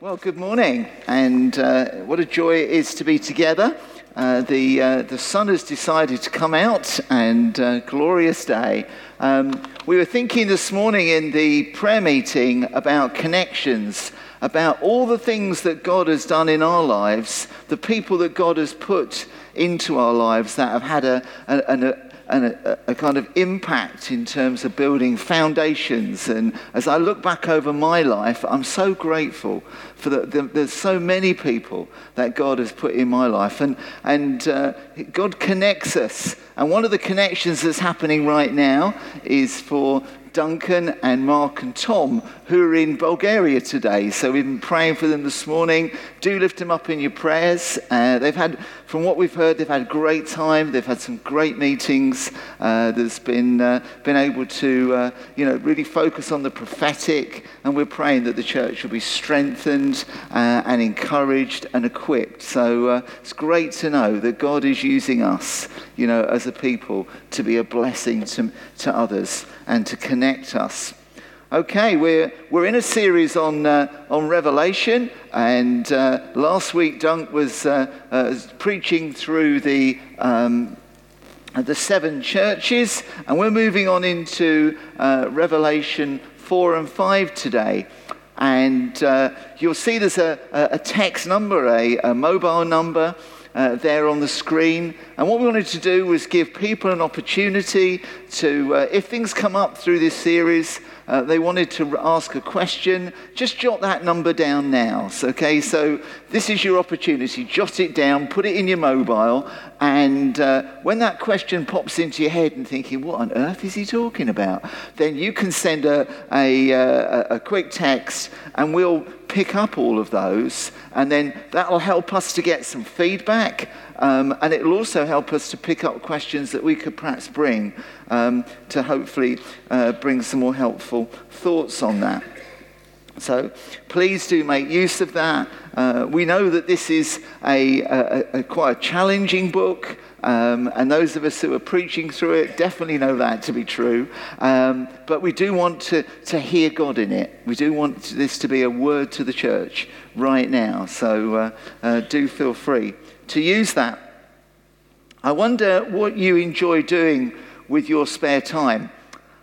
Well, good morning, and uh, what a joy it is to be together. Uh, the, uh, the sun has decided to come out, and uh, glorious day. Um, we were thinking this morning in the prayer meeting about connections, about all the things that God has done in our lives, the people that God has put into our lives that have had a, a, a, and a, a, kind of impact in terms of building foundations. And as I look back over my life, I'm so grateful for the, the there's so many people that God has put in my life. And, and uh, God connects us. And one of the connections that's happening right now is for Duncan and Mark and Tom, who are in Bulgaria today. So we've been praying for them this morning. Do lift them up in your prayers. Uh, they've had, from what we've heard, they've had a great time. They've had some great meetings. Uh, there's been uh, been able to, uh, you know, really focus on the prophetic, and we're praying that the church will be strengthened uh, and encouraged and equipped. So it's great to know that God is using us, you know, as a people to be a blessing to, to others and to connect us. Okay, we're, we're in a series on, uh, on Revelation, and uh, last week Dunk was uh, uh preaching through the, um, the seven churches, and we're moving on into uh, Revelation 4 and 5 today. And uh, you'll see there's a, a text number, a, a mobile number uh, there on the screen. And what we wanted to do was give people an opportunity to, uh, if things come up through this series, uh, they wanted to ask a question, just jot that number down now. So, okay, so this is your opportunity. Jot it down, put it in your mobile, and uh, when that question pops into your head and thinking, what on earth is he talking about? Then you can send a, a, uh, a, a quick text, and we'll pick up all of those, and then that will help us to get some feedback. Um, and it will also help us to pick up questions that we could perhaps bring um, to hopefully uh, bring some more helpful thoughts on that. So please do make use of that. Uh, we know that this is a, a, a quite a challenging book. Um, and those of us who are preaching through it definitely know that to be true. Um, but we do want to, to hear God in it. We do want this to be a word to the church right now. So uh, uh, do feel free to use that. I wonder what you enjoy doing with your spare time.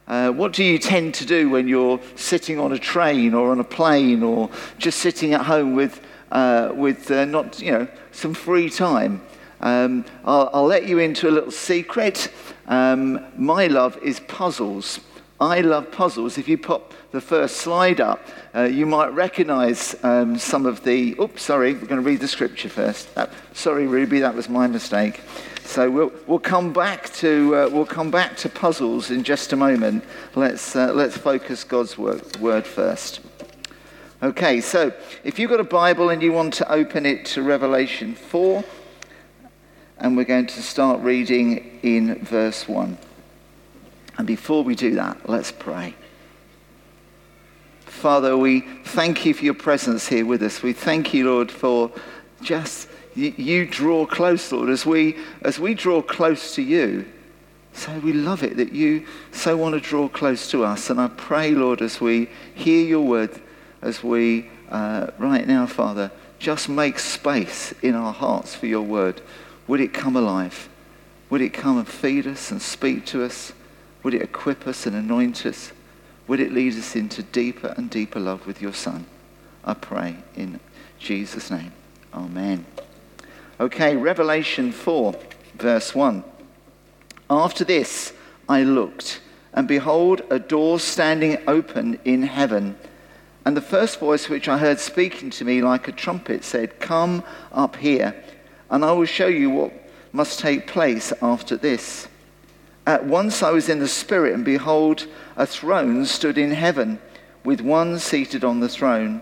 Uh, what do you tend to do when you're sitting on a train or on a plane or just sitting at home with, uh, with uh, not, you know, some free time? Um, I'll, I'll, let you into a little secret. Um, my love is puzzles. I love puzzles. If you pop the first slide up, uh, you might recognize um, some of the. Oops, sorry, we're going to read the scripture first. That, sorry, Ruby, that was my mistake. So we'll, we'll, come back to, uh, we'll come back to puzzles in just a moment. Let's, uh, let's focus God's word, word first. Okay, so if you've got a Bible and you want to open it to Revelation 4, and we're going to start reading in verse 1. And before we do that, let's pray. Father, we thank you for your presence here with us. We thank you, Lord, for just you, draw close, Lord, as we, as we draw close to you. So we love it that you so want to draw close to us. And I pray, Lord, as we hear your word, as we, uh, right now, Father, just make space in our hearts for your word. Would it come alive? Would it come and feed us and speak to us? Would it equip us and anoint us? Would it lead us into deeper and deeper love with your Son? I pray in Jesus' name. Amen. Okay, Revelation 4, verse 1. After this, I looked, and behold, a door standing open in heaven. And the first voice which I heard speaking to me like a trumpet said, Come up here, and I will show you what must take place after this. At once I was in the Spirit, and behold, a throne stood in heaven, with one seated on the throne.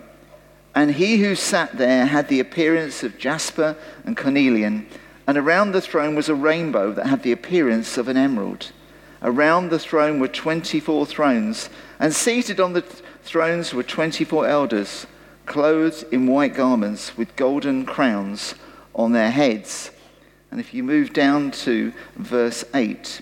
And he who sat there had the appearance of jasper and cornelian, and around the throne was a rainbow that had the appearance of an emerald. Around the throne were 24 thrones, and seated on the th- thrones were 24 elders, clothed in white garments with golden crowns on their heads. And if you move down to verse 8,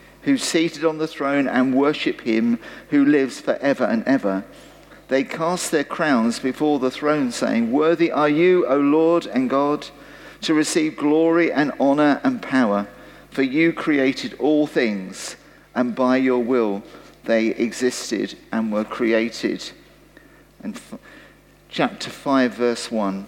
who's seated on the throne, and worship him who lives forever and ever. They cast their crowns before the throne, saying, Worthy are you, O Lord and God, to receive glory and honor and power, for you created all things, and by your will they existed and were created. And f- chapter 5, verse 1.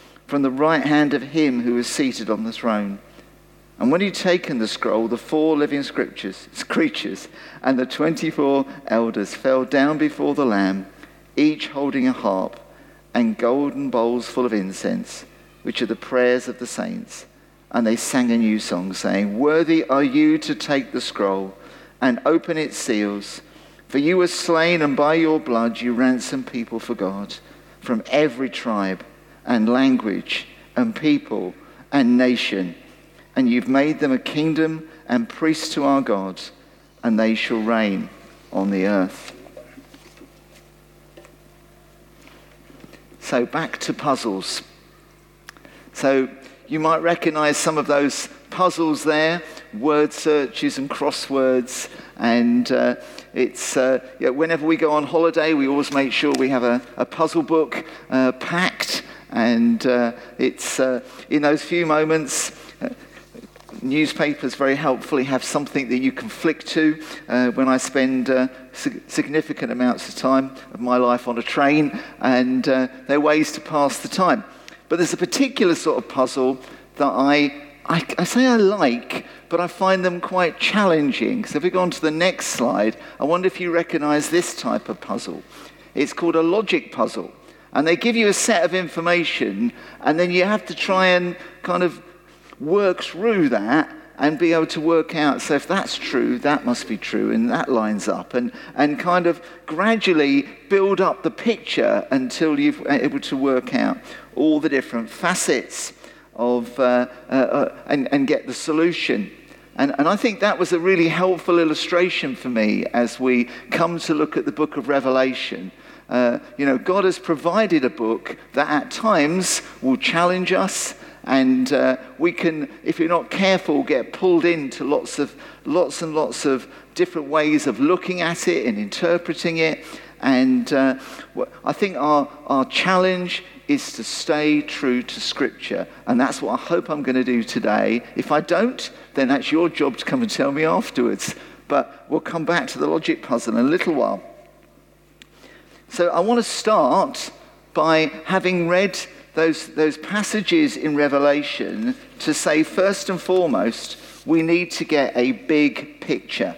from the right hand of him who is seated on the throne. And when he'd taken the scroll, the four living scriptures, creatures and the 24 elders fell down before the Lamb, each holding a harp and golden bowls full of incense, which are the prayers of the saints. And they sang a new song, saying, Worthy are you to take the scroll and open its seals, for you were slain, and by your blood you ransomed people for God from every tribe and language and people and nation. And you've made them a kingdom and priests to our God, and they shall reign on the earth. So back to puzzles. So you might recognize some of those puzzles there word searches and crosswords. And uh, it's, uh, yeah, whenever we go on holiday, we always make sure we have a, a puzzle book uh, packed and uh, it's uh, in those few moments, uh, newspapers very helpfully have something that you can flick to. Uh, when I spend uh, significant amounts of time of my life on a train, and uh, they're ways to pass the time. But there's a particular sort of puzzle that I, I, I say I like, but I find them quite challenging. So if we go on to the next slide, I wonder if you recognize this type of puzzle. It's called a logic puzzle. And they give you a set of information, and then you have to try and kind of work through that and be able to work out so if that's true, that must be true, and that lines up, and, and kind of gradually build up the picture until you're able to work out all the different facets of, uh, uh, uh, and, and get the solution. And, and I think that was a really helpful illustration for me as we come to look at the book of Revelation uh, you know, God has provided a book that at times will challenge us, and uh, we can, if you're not careful, get pulled into lots of lots and lots of different ways of looking at it and interpreting it. And uh, I think our, our challenge is to stay true to Scripture. And that's what I hope I'm going to do today. If I don't, then that's your job to come and tell me afterwards. But we'll come back to the logic puzzle in a little while. So I want to start by having read those, those passages in Revelation to say, first and foremost, we need to get a big picture.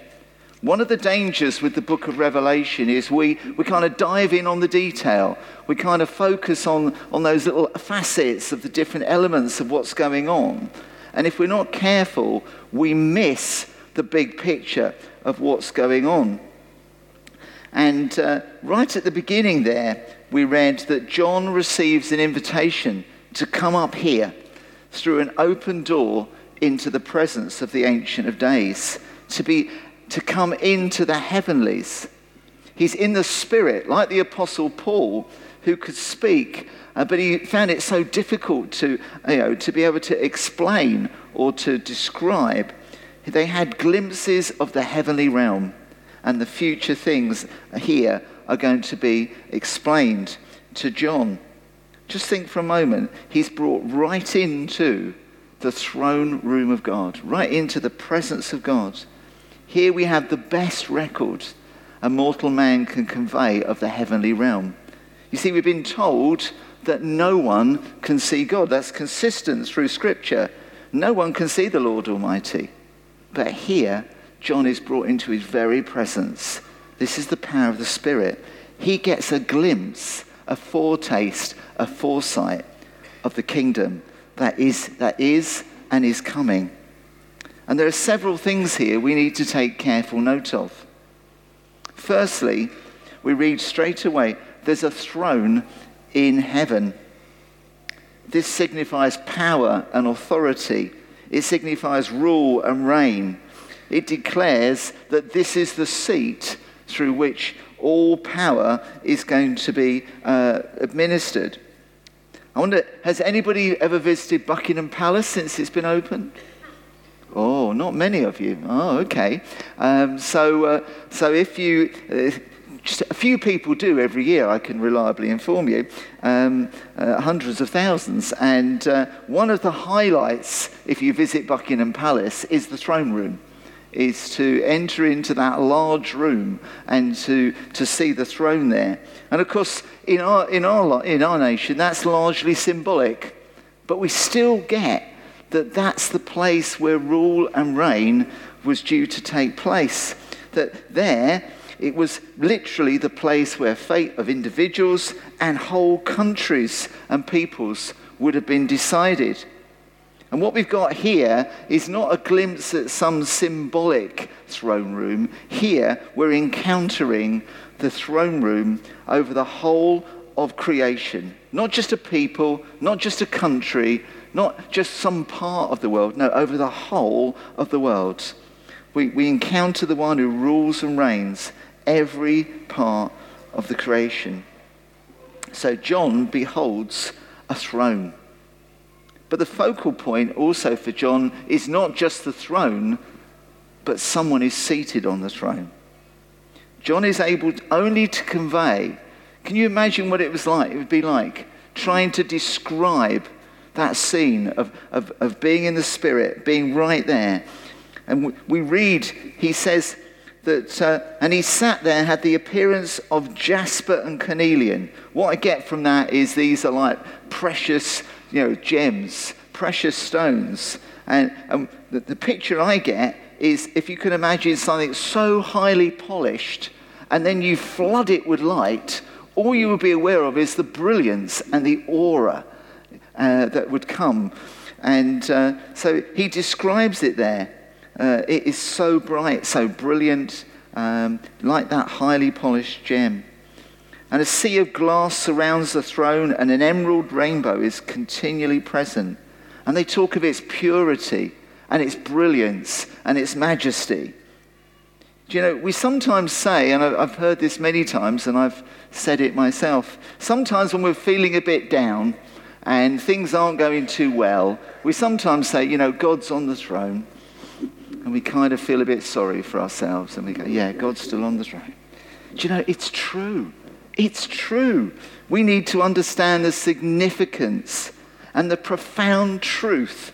One of the dangers with the book of Revelation is we, we kind of dive in on the detail. We kind of focus on, on those little facets of the different elements of what's going on. And if we're not careful, we miss the big picture of what's going on. And uh, right at the beginning there, we read that John receives an invitation to come up here through an open door into the presence of the Ancient of Days, to, be, to come into the heavenlies. He's in the Spirit, like the Apostle Paul, who could speak, uh, but he found it so difficult to, you know, to be able to explain or to describe. They had glimpses of the heavenly realm, and the future things here are going to be explained to John. Just think for a moment, he's brought right into the throne room of God, right into the presence of God. Here we have the best record a mortal man can convey of the heavenly realm. You see, we've been told that no one can see God. That's consistent through Scripture. No one can see the Lord Almighty. But here, John is brought into his very presence. This is the power of the Spirit. He gets a glimpse, a foretaste, a foresight of the kingdom that is, that is and is coming. And there are several things here we need to take careful note of. Firstly, we read straight away there's a throne in heaven. This signifies power and authority, it signifies rule and reign. It declares that this is the seat through which all power is going to be uh, administered. I wonder, has anybody ever visited Buckingham Palace since it's been open? Oh, not many of you. Oh, okay. Um, so, uh, so if you, uh, just a few people do every year, I can reliably inform you, um, uh, hundreds of thousands. And uh, one of the highlights, if you visit Buckingham Palace, is the throne room is to enter into that large room and to, to see the throne there. And of course, in our, in, our, in our nation, that's largely symbolic. But we still get that that's the place where rule and reign was due to take place. That there, it was literally the place where fate of individuals and whole countries and peoples would have been decided. And what we've got here is not a glimpse at some symbolic throne room. Here, we're encountering the throne room over the whole of creation. Not just a people, not just a country, not just some part of the world, no, over the whole of the world. We, we encounter the one who rules and reigns every part of the creation. So John beholds a throne. But the focal point also for John is not just the throne, but someone is seated on the throne. John is able only to convey. Can you imagine what it was like? It would be like trying to describe that scene of, of, of being in the Spirit, being right there. And we, read, he says that, uh, and he sat there, had the appearance of jasper and carnelian. What I get from that is these are like precious, you know, gems, precious stones. And, and the, the picture I get is if you can imagine something so highly polished and then you flood it with light, all you would be aware of is the brilliance and the aura uh, that would come. And uh, so he describes it there. Uh, it is so bright, so brilliant, um, like that highly polished gem. And a sea of glass surrounds the throne, and an emerald rainbow is continually present. And they talk of its purity and its brilliance and its majesty. Do you know, we sometimes say, and I've heard this many times, and I've said it myself, sometimes when we're feeling a bit down, and things aren't going too well, we sometimes say, you know, God's on the throne. And we kind of feel a bit sorry for ourselves. And we go, yeah, God's still on the throne. Do you know, it's true. It's true. We need to understand the significance and the profound truth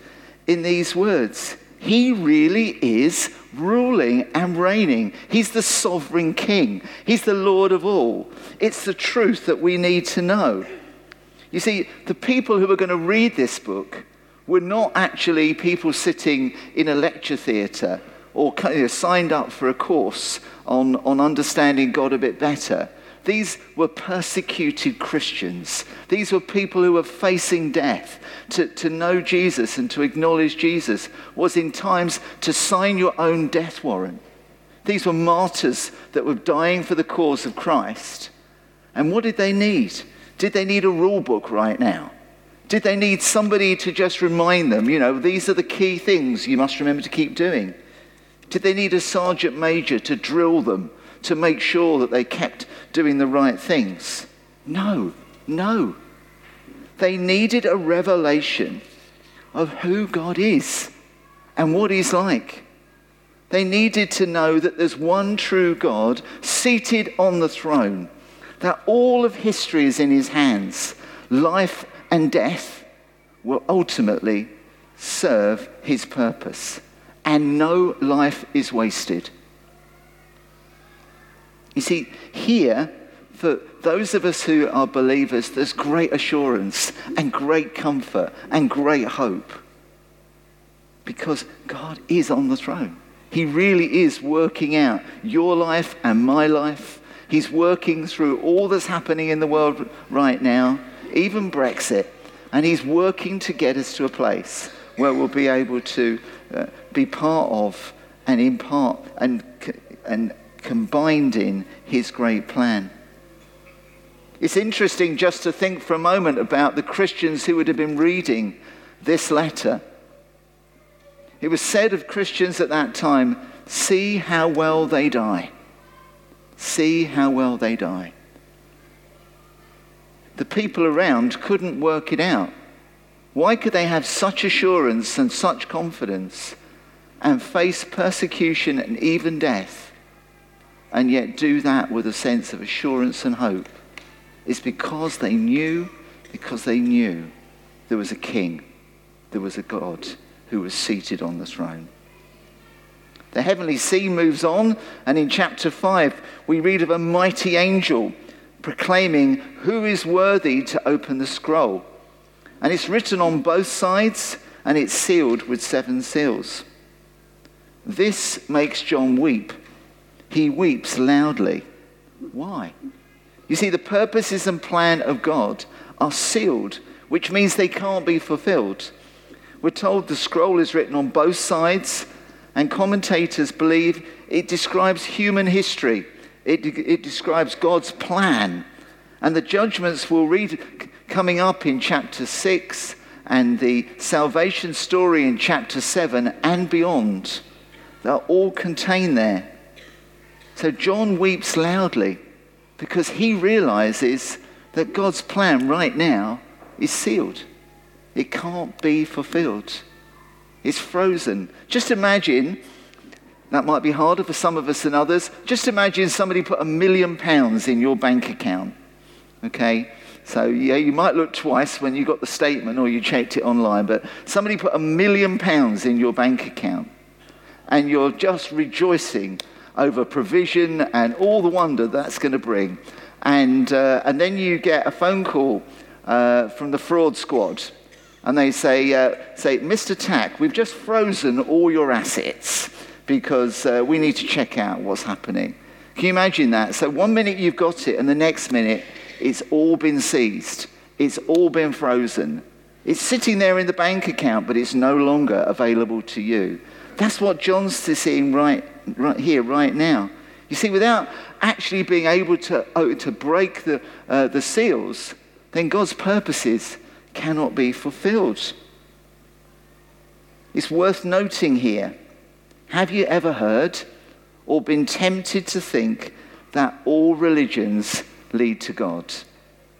in these words. He really is ruling and reigning. He's the sovereign king. He's the Lord of all. It's the truth that we need to know. You see, the people who are going to read this book were not actually people sitting in a lecture theatre or signed up for a course on, on understanding God a bit better. These were persecuted Christians. These were people who were facing death. To, to know Jesus and to acknowledge Jesus was in times to sign your own death warrant. These were martyrs that were dying for the cause of Christ. And what did they need? Did they need a rule book right now? Did they need somebody to just remind them, you know, these are the key things you must remember to keep doing? Did they need a sergeant major to drill them, to make sure that they kept doing the right things? No, No. They needed a revelation of who God is and what He's like. They needed to know that there's one true God seated on the throne, that all of history is in His hands. Life and death will ultimately serve His purpose, and no life is wasted. You see, here, for those of us who are believers, there's great assurance and great comfort and great hope because God is on the throne. He really is working out your life and my life. He's working through all that's happening in the world right now, even Brexit, and He's working to get us to a place where we'll be able to uh, be part of and impart and, and combined in His great plan. It's interesting just to think for a moment about the Christians who would have been reading this letter. It was said of Christians at that time, see how well they die. See how well they die. The people around couldn't work it out. Why could they have such assurance and such confidence and face persecution and even death and yet do that with a sense of assurance and hope? It's because they knew, because they knew there was a king, there was a God who was seated on the throne. The heavenly scene moves on, and in chapter 5, we read of a mighty angel proclaiming who is worthy to open the scroll. And it's written on both sides, and it's sealed with seven seals. This makes John weep. He weeps loudly. Why? You see, the purposes and plan of God are sealed, which means they can't be fulfilled. We're told the scroll is written on both sides, and commentators believe it describes human history, it, it describes God's plan. And the judgments we'll read coming up in chapter 6 and the salvation story in chapter 7 and beyond, they're all contained there. So John weeps loudly because he realizes that God's plan right now is sealed. It can't be fulfilled. It's frozen. Just imagine, that might be harder for some of us than others. Just imagine somebody put a million pounds in your bank account. Okay? So, yeah, you might look twice when you got the statement or you checked it online, but somebody put a million pounds in your bank account and you're just rejoicing over provision and all the wonder that's going to bring. And, uh, and then you get a phone call uh, from the fraud squad. And they say, uh, say, Mr. Tack, we've just frozen all your assets because uh, we need to check out what's happening. Can you imagine that? So one minute you've got it, and the next minute it's all been seized. It's all been frozen. It's sitting there in the bank account, but it's no longer available to you. That's what John's seeing right right here, right now. You see, without actually being able to, oh, to break the, uh, the seals, then God's purposes cannot be fulfilled. It's worth noting here have you ever heard or been tempted to think that all religions lead to God?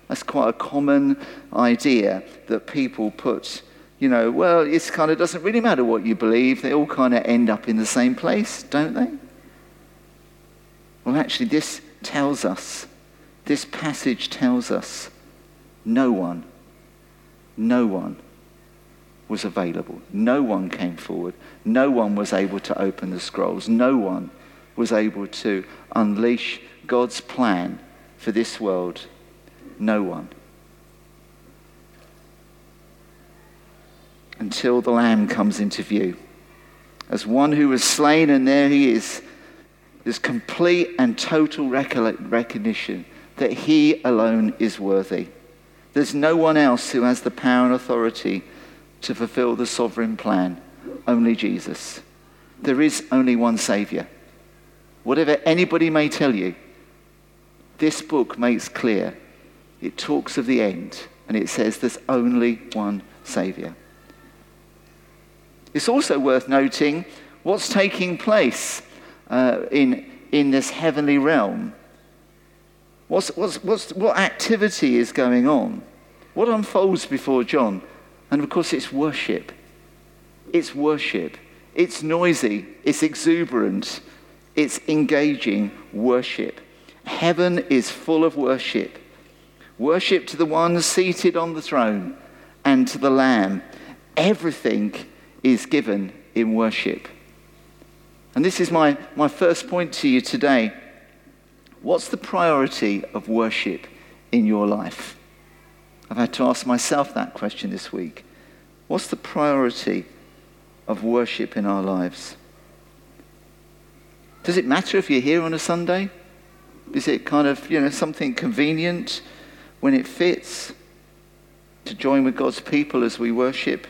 That's quite a common idea that people put. You know, well, it kind of doesn't really matter what you believe, they all kind of end up in the same place, don't they? Well, actually, this tells us, this passage tells us, no one, no one was available. No one came forward. No one was able to open the scrolls. No one was able to unleash God's plan for this world. No one. Until the Lamb comes into view. As one who was slain, and there he is, there's complete and total recognition that he alone is worthy. There's no one else who has the power and authority to fulfill the sovereign plan, only Jesus. There is only one Savior. Whatever anybody may tell you, this book makes clear. It talks of the end, and it says there's only one Savior. It's also worth noting what's taking place uh, in, in this heavenly realm. What's, what's, what's, what activity is going on? What unfolds before John? And of course, it's worship. It's worship. It's noisy. It's exuberant. It's engaging worship. Heaven is full of worship. Worship to the one seated on the throne and to the Lamb. Everything is given in worship. And this is my, my first point to you today. What's the priority of worship in your life? I've had to ask myself that question this week. What's the priority of worship in our lives? Does it matter if you're here on a Sunday? Is it kind of, you know, something convenient when it fits to join with God's people as we worship?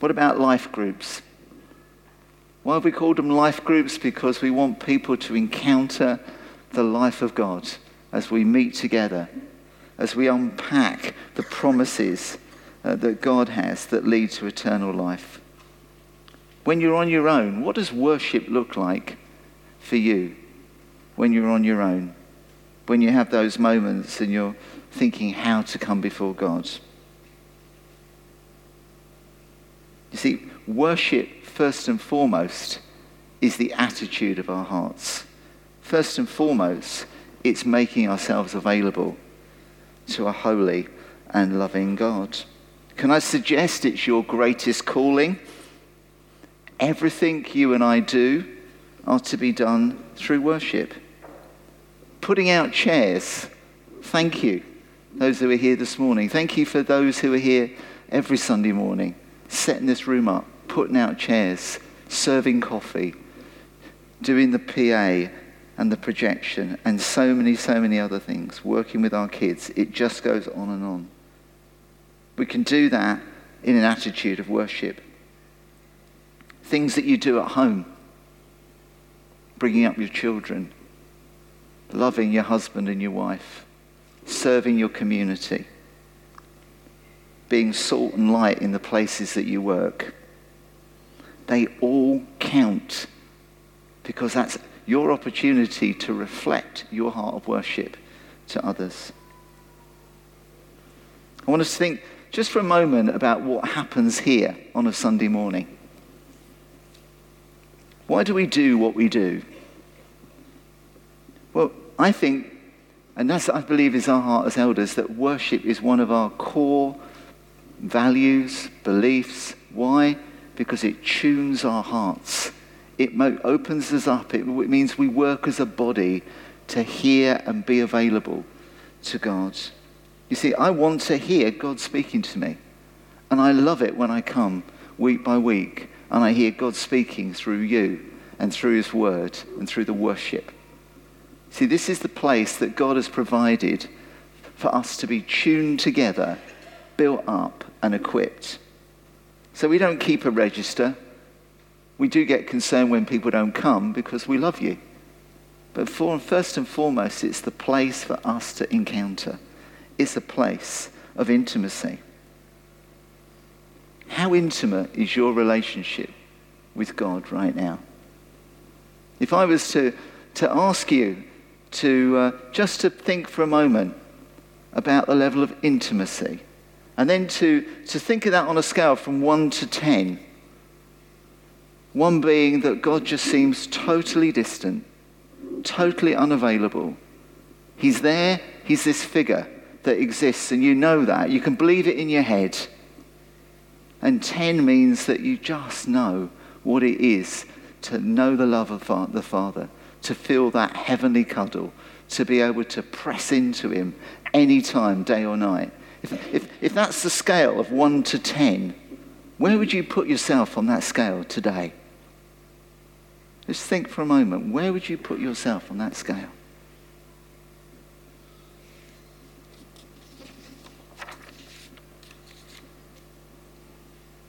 What about life groups? Why have we called them life groups? Because we want people to encounter the life of God as we meet together, as we unpack the promises uh, that God has that lead to eternal life. When you're on your own, what does worship look like for you when you're on your own? When you have those moments and you're thinking how to come before God? You see, worship, first and foremost, is the attitude of our hearts. First and foremost, it's making ourselves available to a holy and loving God. Can I suggest it's your greatest calling? Everything you and I do are to be done through worship. Putting out chairs, thank you, those who are here this morning. Thank you for those who are here every Sunday morning setting this room up, putting out chairs, serving coffee, doing the PA and the projection, and so many, so many other things, working with our kids. It just goes on and on. We can do that in an attitude of worship. Things that you do at home, bringing up your children, loving your husband and your wife, serving your community being salt and light in the places that you work. They all count because that's your opportunity to reflect your heart of worship to others. I want us to think just for a moment about what happens here on a Sunday morning. Why do we do what we do? Well, I think, and that's, I believe, is our heart as elders, that worship is one of our core values, beliefs. Why? Because it tunes our hearts. It mo- opens us up. It, it means we work as a body to hear and be available to God. You see, I want to hear God speaking to me. And I love it when I come week by week and I hear God speaking through you and through His Word and through the worship. See, this is the place that God has provided for us to be tuned together, built up, and equipped. So we don't keep a register. We do get concerned when people don't come because we love you. But for, first and foremost, it's the place for us to encounter. It's a place of intimacy. How intimate is your relationship with God right now? If I was to, to ask you to uh, just to think for a moment about the level of intimacy and then to, to think of that on a scale from 1 to 10. One being that God just seems totally distant, totally unavailable. He's there, He's this figure that exists, and you know that. You can believe it in your head. And 10 means that you just know what it is to know the love of the Father, to feel that heavenly cuddle, to be able to press into Him anytime, day or night. If, if, if that's the scale of 1 to 10, where would you put yourself on that scale today? Just think for a moment. Where would you put yourself on that scale?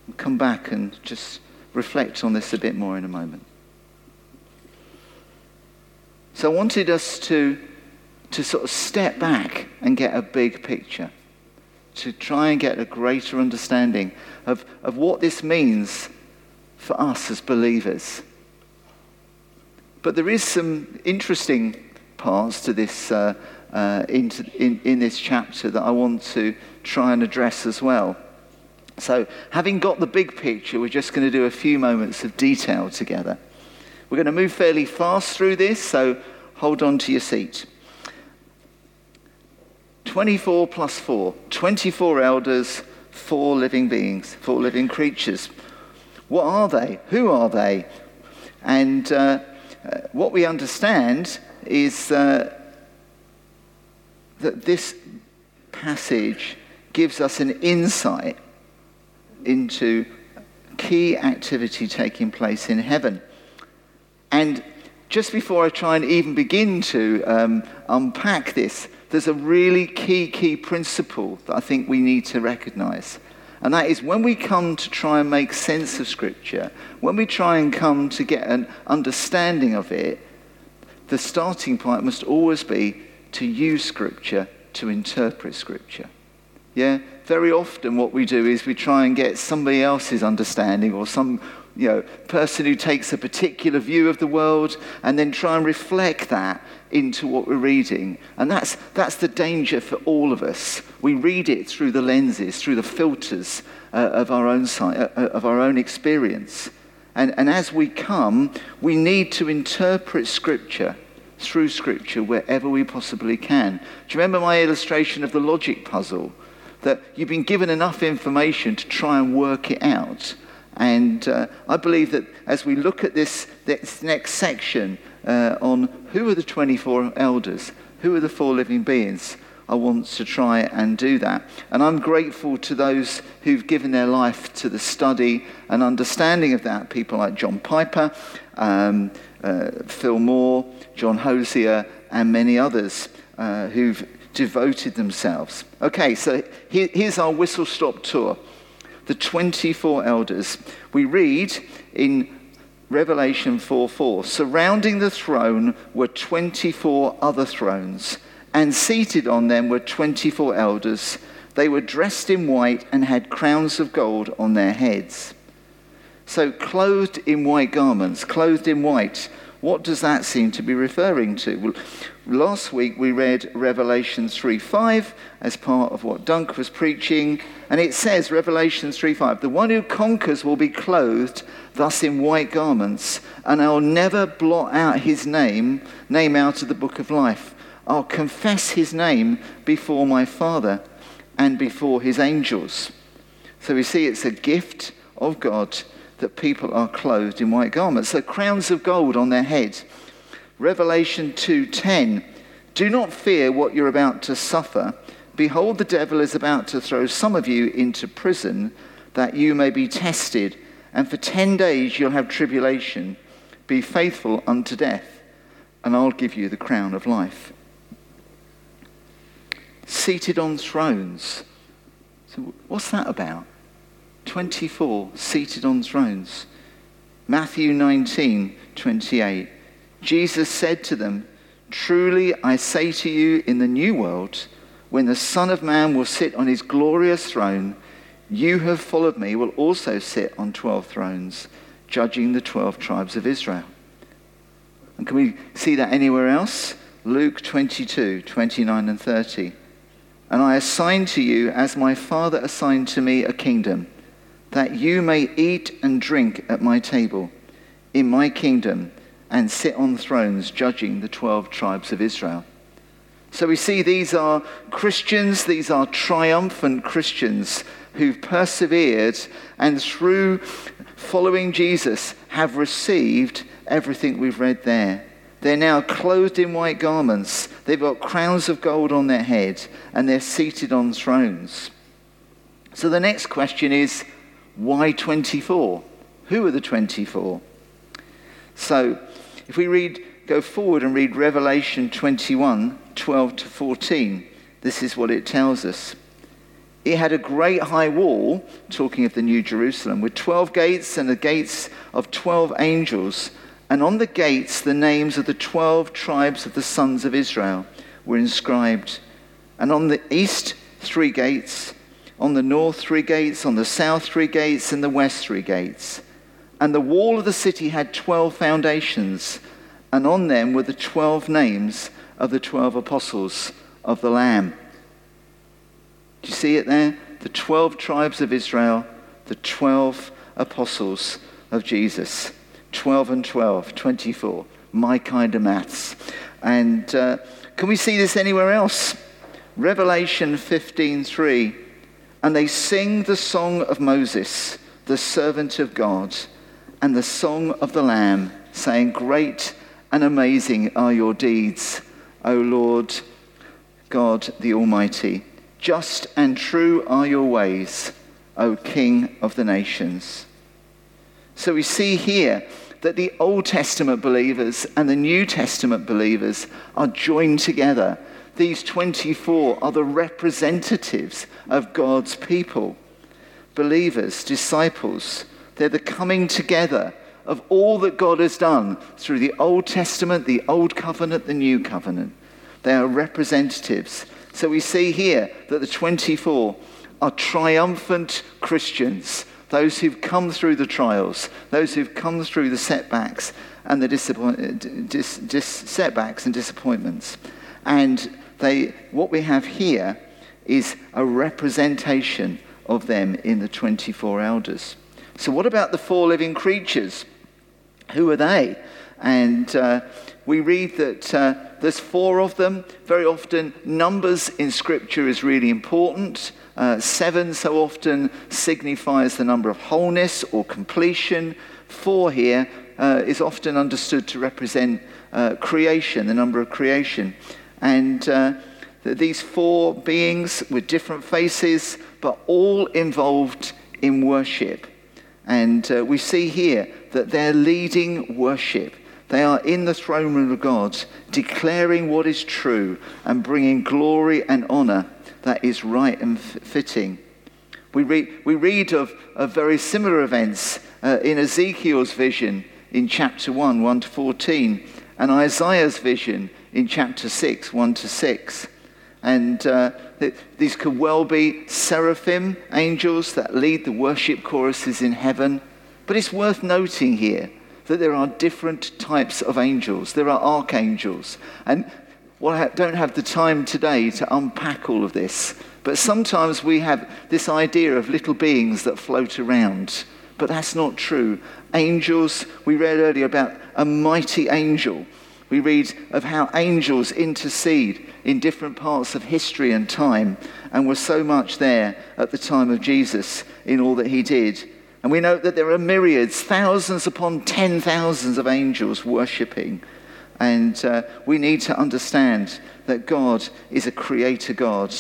We'll come back and just reflect on this a bit more in a moment. So I wanted us to, to sort of step back and get a big picture to try and get a greater understanding of, of what this means for us as believers. But there is some interesting parts to this, uh, uh, into, in, in this chapter that I want to try and address as well. So, having got the big picture, we're just going to do a few moments of detail together. We're going to move fairly fast through this, so hold on to your seat. 24 plus 4, 24 elders, four living beings, four living creatures. What are they? Who are they? And uh, uh, what we understand is uh, that this passage gives us an insight into key activity taking place in heaven. And just before I try and even begin to um, unpack this, there's a really key, key principle that I think we need to recognize. And that is when we come to try and make sense of Scripture, when we try and come to get an understanding of it, the starting point must always be to use Scripture to interpret Scripture. Yeah? Very often, what we do is we try and get somebody else's understanding or some you know, person who takes a particular view of the world and then try and reflect that into what we're reading. And that's, that's the danger for all of us. We read it through the lenses, through the filters uh, of, our own, uh, uh, of our own experience. And, and as we come, we need to interpret Scripture through Scripture wherever we possibly can. Do you remember my illustration of the logic puzzle? That you've been given enough information to try and work it out. And uh, I believe that as we look at this, this next section uh, on who are the 24 elders, who are the four living beings, I want to try and do that. And I'm grateful to those who've given their life to the study and understanding of that. People like John Piper, um, uh, Phil Moore, John Hosier, and many others uh, who've devoted themselves. Okay, so here, here's our whistle stop tour the 24 elders. We read in Revelation 4 4 Surrounding the throne were 24 other thrones, and seated on them were 24 elders. They were dressed in white and had crowns of gold on their heads. So, clothed in white garments, clothed in white, what does that seem to be referring to? Well, last week we read Revelation 3:5 as part of what Dunk was preaching, and it says Revelation 3:5, the one who conquers will be clothed thus in white garments, and I'll never blot out his name, name out of the book of life. I'll confess his name before my Father and before his angels. So we see it's a gift of God that people are clothed in white garments. So crowns of gold on their head. Revelation 2:10 Do not fear what you're about to suffer. Behold the devil is about to throw some of you into prison that you may be tested and for 10 days you'll have tribulation. Be faithful unto death and I'll give you the crown of life. Seated on thrones. So what's that about? 24 seated on thrones. Matthew 19, 28. Jesus said to them, Truly I say to you, in the new world, when the Son of Man will sit on his glorious throne, you who have followed me will also sit on 12 thrones, judging the 12 tribes of Israel. And can we see that anywhere else? Luke 22, 29 and 30. And I assign to you, as my Father assigned to me, a kingdom that you may eat and drink at my table in my kingdom and sit on thrones judging the 12 tribes of Israel. So we see these are Christians, these are triumphant Christians who've persevered and through following Jesus have received everything we've read there. They're now clothed in white garments, they've got crowns of gold on their head, and they're seated on thrones. So the next question is why 24? Who are the 24? So, if we read, go forward and read Revelation 21 12 to 14, this is what it tells us. It had a great high wall, talking of the New Jerusalem, with 12 gates and the gates of 12 angels. And on the gates, the names of the 12 tribes of the sons of Israel were inscribed. And on the east, three gates on the north three gates, on the south three gates, and the west three gates. And the wall of the city had twelve foundations, and on them were the twelve names of the 12 apostles of the Lamb. Do you see it there? The 12 tribes of Israel, the 12 apostles of Jesus. 12 and 12, 24. My kind of maths. And uh, can we see this anywhere else? Revelation 15:3. And they sing the song of Moses, the servant of God, and the song of the Lamb, saying, Great and amazing are your deeds, O Lord God the Almighty. Just and true are your ways, O King of the nations. So we see here that the Old Testament believers and the New Testament believers are joined together. These 24 are the representatives of God's people. Believers, disciples, they're the coming together of all that God has done through the Old Testament, the Old Covenant, the New Covenant. They are representatives. So we see here that the 24 are triumphant Christians, those who've come through the trials, those who've come through the setbacks and the dis- dis- setbacks and disappointments. And they, what we have here is a representation of them in the 24 elders. So, what about the four living creatures? Who are they? And uh, we read that uh, there's four of them. Very often, numbers in Scripture is really important. Uh, seven so often signifies the number of wholeness or completion. Four here uh, is often understood to represent uh, creation, the number of creation. And uh, these four beings with different faces, but all involved in worship. And uh, we see here that they're leading worship. They are in the throne room of God, declaring what is true and bringing glory and honor that is right and fitting. We read, we read of, of very similar events uh, in Ezekiel's vision in chapter 1, 1 to 14, and Isaiah's vision in chapter 6, 1 to 6. And uh, these could well be seraphim, angels that lead the worship choruses in heaven. But it's worth noting here that there are different types of angels. There are archangels. And well, I don't have the time today to unpack all of this. But sometimes we have this idea of little beings that float around. But that's not true. Angels, we read earlier about a mighty angel we read of how angels intercede in different parts of history and time and were so much there at the time of Jesus in all that he did. And we know that there are myriads, thousands upon ten thousands of angels worshipping. And uh, we need to understand that God is a creator God.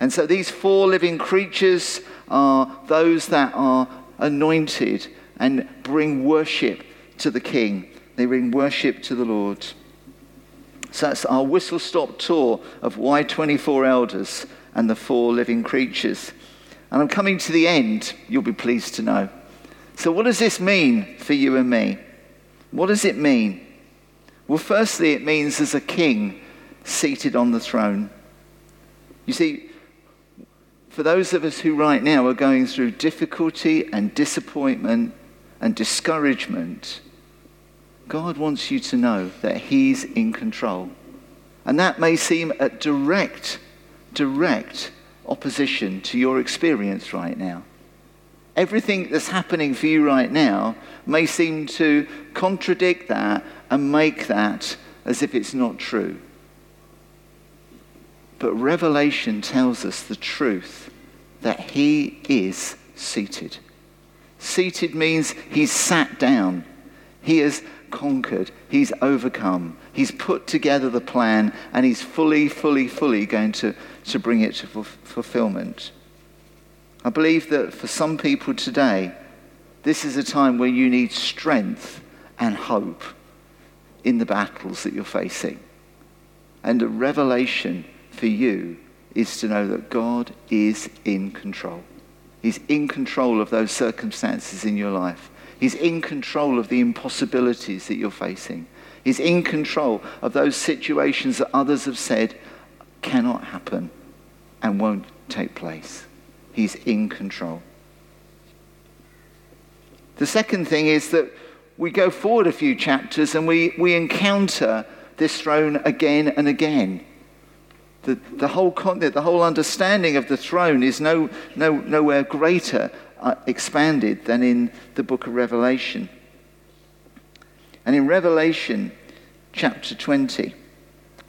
And so these four living creatures are those that are anointed and bring worship to the King. They bring worship to the Lord. So that's our whistle stop tour of why 24 elders and the four living creatures. And I'm coming to the end, you'll be pleased to know. So, what does this mean for you and me? What does it mean? Well, firstly, it means there's a king seated on the throne. You see, for those of us who right now are going through difficulty and disappointment and discouragement, God wants you to know that He's in control. And that may seem a direct, direct opposition to your experience right now. Everything that's happening for you right now may seem to contradict that and make that as if it's not true. But Revelation tells us the truth that He is seated. Seated means He's sat down. He has conquered, he's overcome, he's put together the plan, and he's fully, fully, fully going to, to bring it to fulfillment. I believe that for some people today, this is a time where you need strength and hope in the battles that you're facing. And a revelation for you is to know that God is in control. He's in control of those circumstances in your life. He's in control of the impossibilities that you're facing. He's in control of those situations that others have said cannot happen and won't take place. He's in control. The second thing is that we go forward a few chapters and we, we encounter this throne again and again. The, the, whole the whole understanding of the throne is no, no, nowhere greater uh, expanded than in the book of Revelation. And in Revelation chapter 20,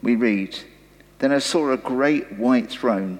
we read, Then I saw a great white throne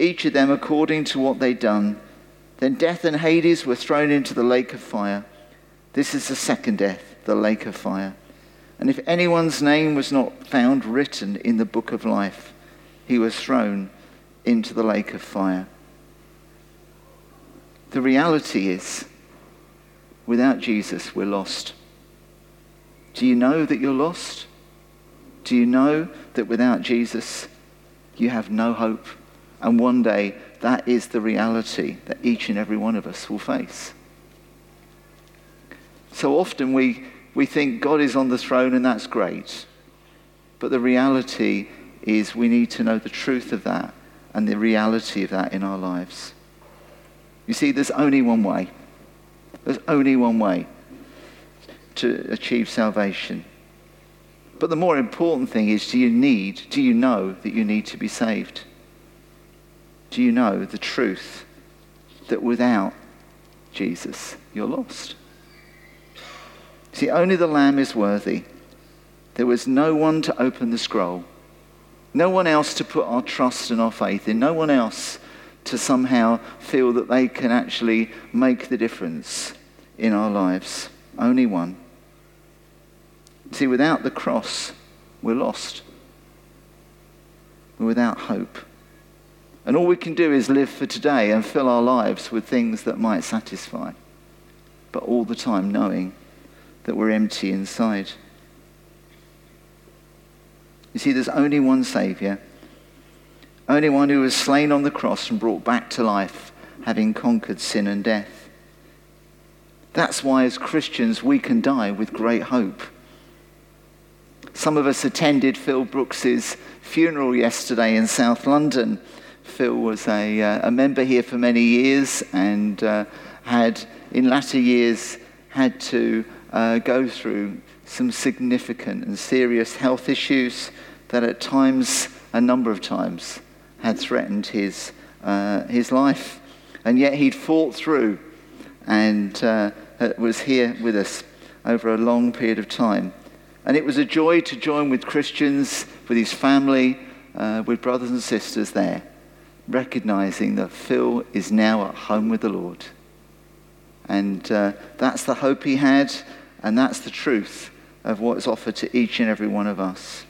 each of them according to what they'd done. Then death and Hades were thrown into the lake of fire. This is the second death, the lake of fire. And if anyone's name was not found written in the book of life, he was thrown into the lake of fire. The reality is, without Jesus, we're lost. Do you know that you're lost? Do you know that without Jesus, you have no hope? And one day, that is the reality that each and every one of us will face. So often we, we think God is on the throne and that's great. But the reality is we need to know the truth of that and the reality of that in our lives. You see, there's only one way. There's only one way to achieve salvation. But the more important thing is do you need, do you know that you need to be saved? Do you know the truth that without Jesus, you're lost? See, only the Lamb is worthy. There was no one to open the scroll, no one else to put our trust and our faith in, no one else to somehow feel that they can actually make the difference in our lives. Only one. See, without the cross, we're lost. We're without hope. And all we can do is live for today and fill our lives with things that might satisfy, but all the time knowing that we're empty inside. You see, there's only one Saviour, only one who was slain on the cross and brought back to life, having conquered sin and death. That's why, as Christians, we can die with great hope. Some of us attended Phil Brooks's funeral yesterday in South London. Phil was a, uh, a member here for many years and uh, had, in latter years, had to uh, go through some significant and serious health issues that at times, a number of times, had threatened his, uh, his life. And yet he'd fought through and uh, was here with us over a long period of time. And it was a joy to join with Christians, with his family, uh, with brothers and sisters there, recognizing that Phil is now at home with the Lord. And uh, that's the hope he had, and that's the truth of what is offered to each and every one of us.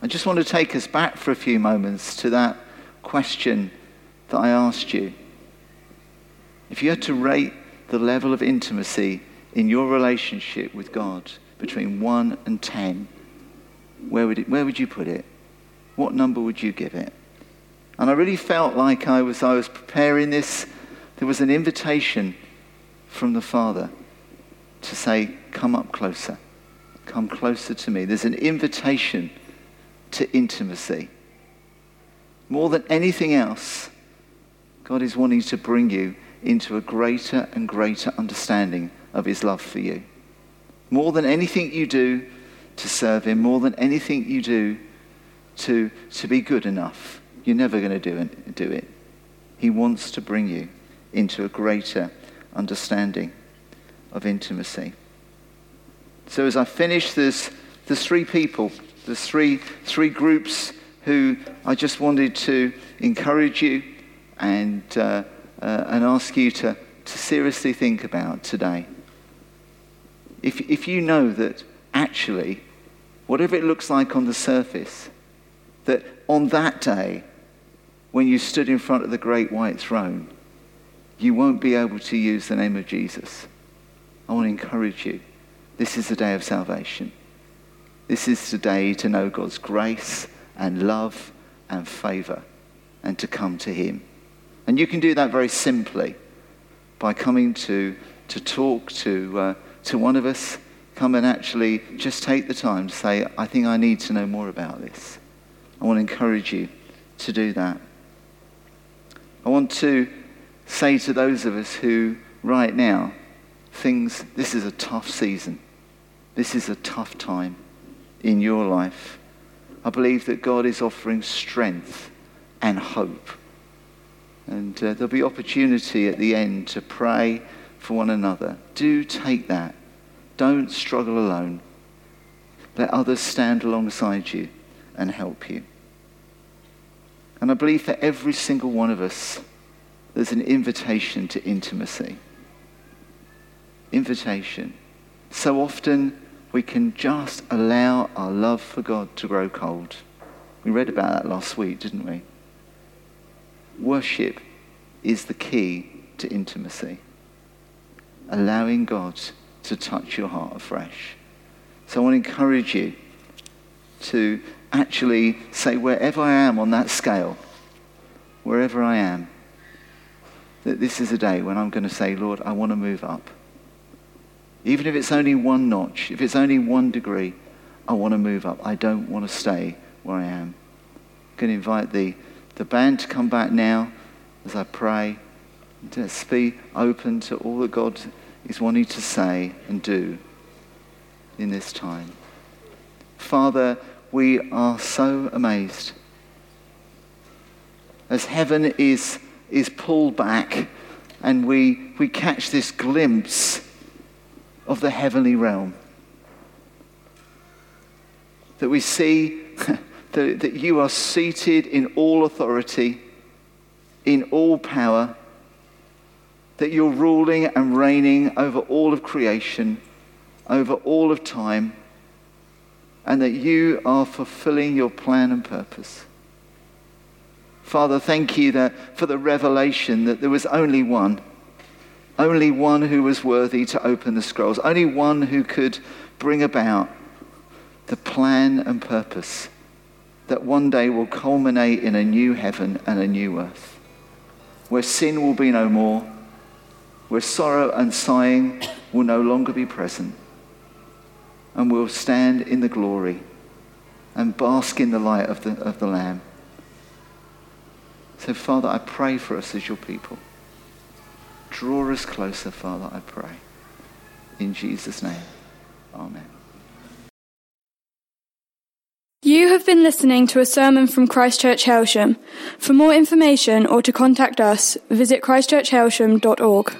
I just want to take us back for a few moments to that question that I asked you. If you had to rate the level of intimacy in your relationship with God between 1 and 10, where would, it, where would you put it? What number would you give it? And I really felt like I was, I was preparing this, there was an invitation from the Father to say, Come up closer. Come closer to me. There's an invitation to intimacy. More than anything else, God is wanting to bring you into a greater and greater understanding of his love for you. More than anything you do to serve him, more than anything you do to, to be good enough, you're never going to do it, do it. He wants to bring you into a greater understanding of intimacy. So as I finish, there's, there's three people, there's three, three groups who I just wanted to encourage you and, uh, uh, and ask you to, to seriously think about today. If, if you know that actually, whatever it looks like on the surface, that on that day, when you stood in front of the great white throne, you won't be able to use the name of Jesus. I want to encourage you This is the day of salvation. This is the day to know God's grace and love and favour and to come to Him. And you can do that very simply by coming to, to talk to, uh, to one of us. Come and actually just take the time to say, I think I need to know more about this. I want to encourage you to do that. I want to say to those of us who, right now, things, this is a tough season. This is a tough time in your life. I believe that God is offering strength and hope. And uh, there'll be opportunity at the end to pray for one another. Do take that. Don't struggle alone. Let others stand alongside you and help you. And I believe for every single one of us, there's an invitation to intimacy. Invitation. So often we can just allow our love for God to grow cold. We read about that last week, didn't we? Worship is the key to intimacy. Allowing God to touch your heart afresh. So I want to encourage you to actually say, wherever I am on that scale, wherever I am, that this is a day when I'm going to say, Lord, I want to move up. Even if it's only one notch, if it's only one degree, I want to move up. I don't want to stay where I am. I'm going to invite the, the band to come back now as I pray. Let's be open to all that God is wanting to say and do in this time. Father, we are so amazed. As heaven is, is pulled back and we, we catch this glimpse of the heavenly realm. That we see that, that you are seated in all authority, in all power, that you're ruling and reigning over all of creation, over all of time, and that you are fulfilling your plan and purpose. Father, thank you that for the revelation that there was only one only one who was worthy to open the scrolls, only one who could bring about the plan and purpose that one day will culminate in a new heaven and a new earth, where sin will be no more, where sorrow and sighing will no longer be present, and we'll stand in the glory and bask in the light of the, of the Lamb. So, Father, I pray for us as your people. Draw us closer, Father, I pray. In Jesus' name, amen. You have been listening to a sermon from Christchurch Hailsham. For more information or to contact us, visit christchurchhailsham.org.